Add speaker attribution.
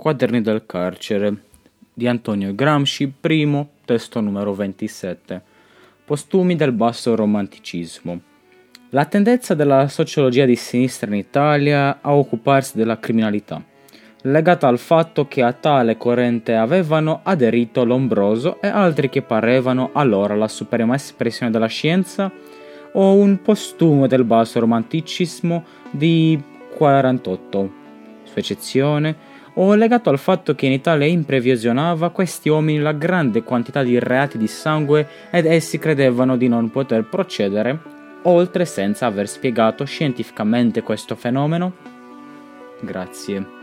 Speaker 1: Quaderni del carcere di Antonio Gramsci, primo, testo numero 27. Postumi del basso romanticismo. La tendenza della sociologia di sinistra in Italia a occuparsi della criminalità, legata al fatto che a tale corrente avevano aderito Lombroso e altri che parevano allora la suprema espressione della scienza, o un postumo del basso romanticismo di 48, sua eccezione, o legato al fatto che in Italia imprevisionava questi uomini la grande quantità di reati di sangue ed essi credevano di non poter procedere oltre senza aver spiegato scientificamente questo fenomeno? Grazie.